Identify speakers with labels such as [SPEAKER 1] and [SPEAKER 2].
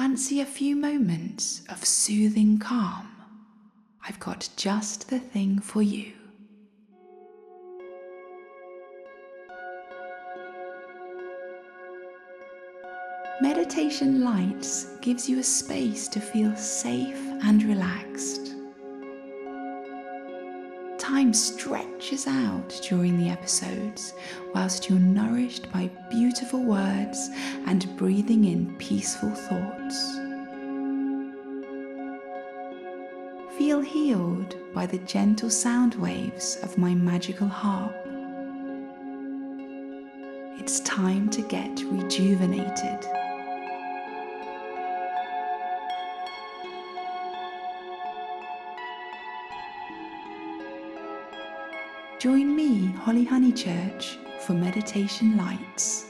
[SPEAKER 1] Fancy a few moments of soothing calm? I've got just the thing for you. Meditation Lights gives you a space to feel safe and relaxed. Time stretches out during the episodes whilst you're nourished by beautiful words and breathing in peaceful thoughts. Feel healed by the gentle sound waves of my magical harp. It's time to get rejuvenated. Join me, Holly Honeychurch, for Meditation Lights.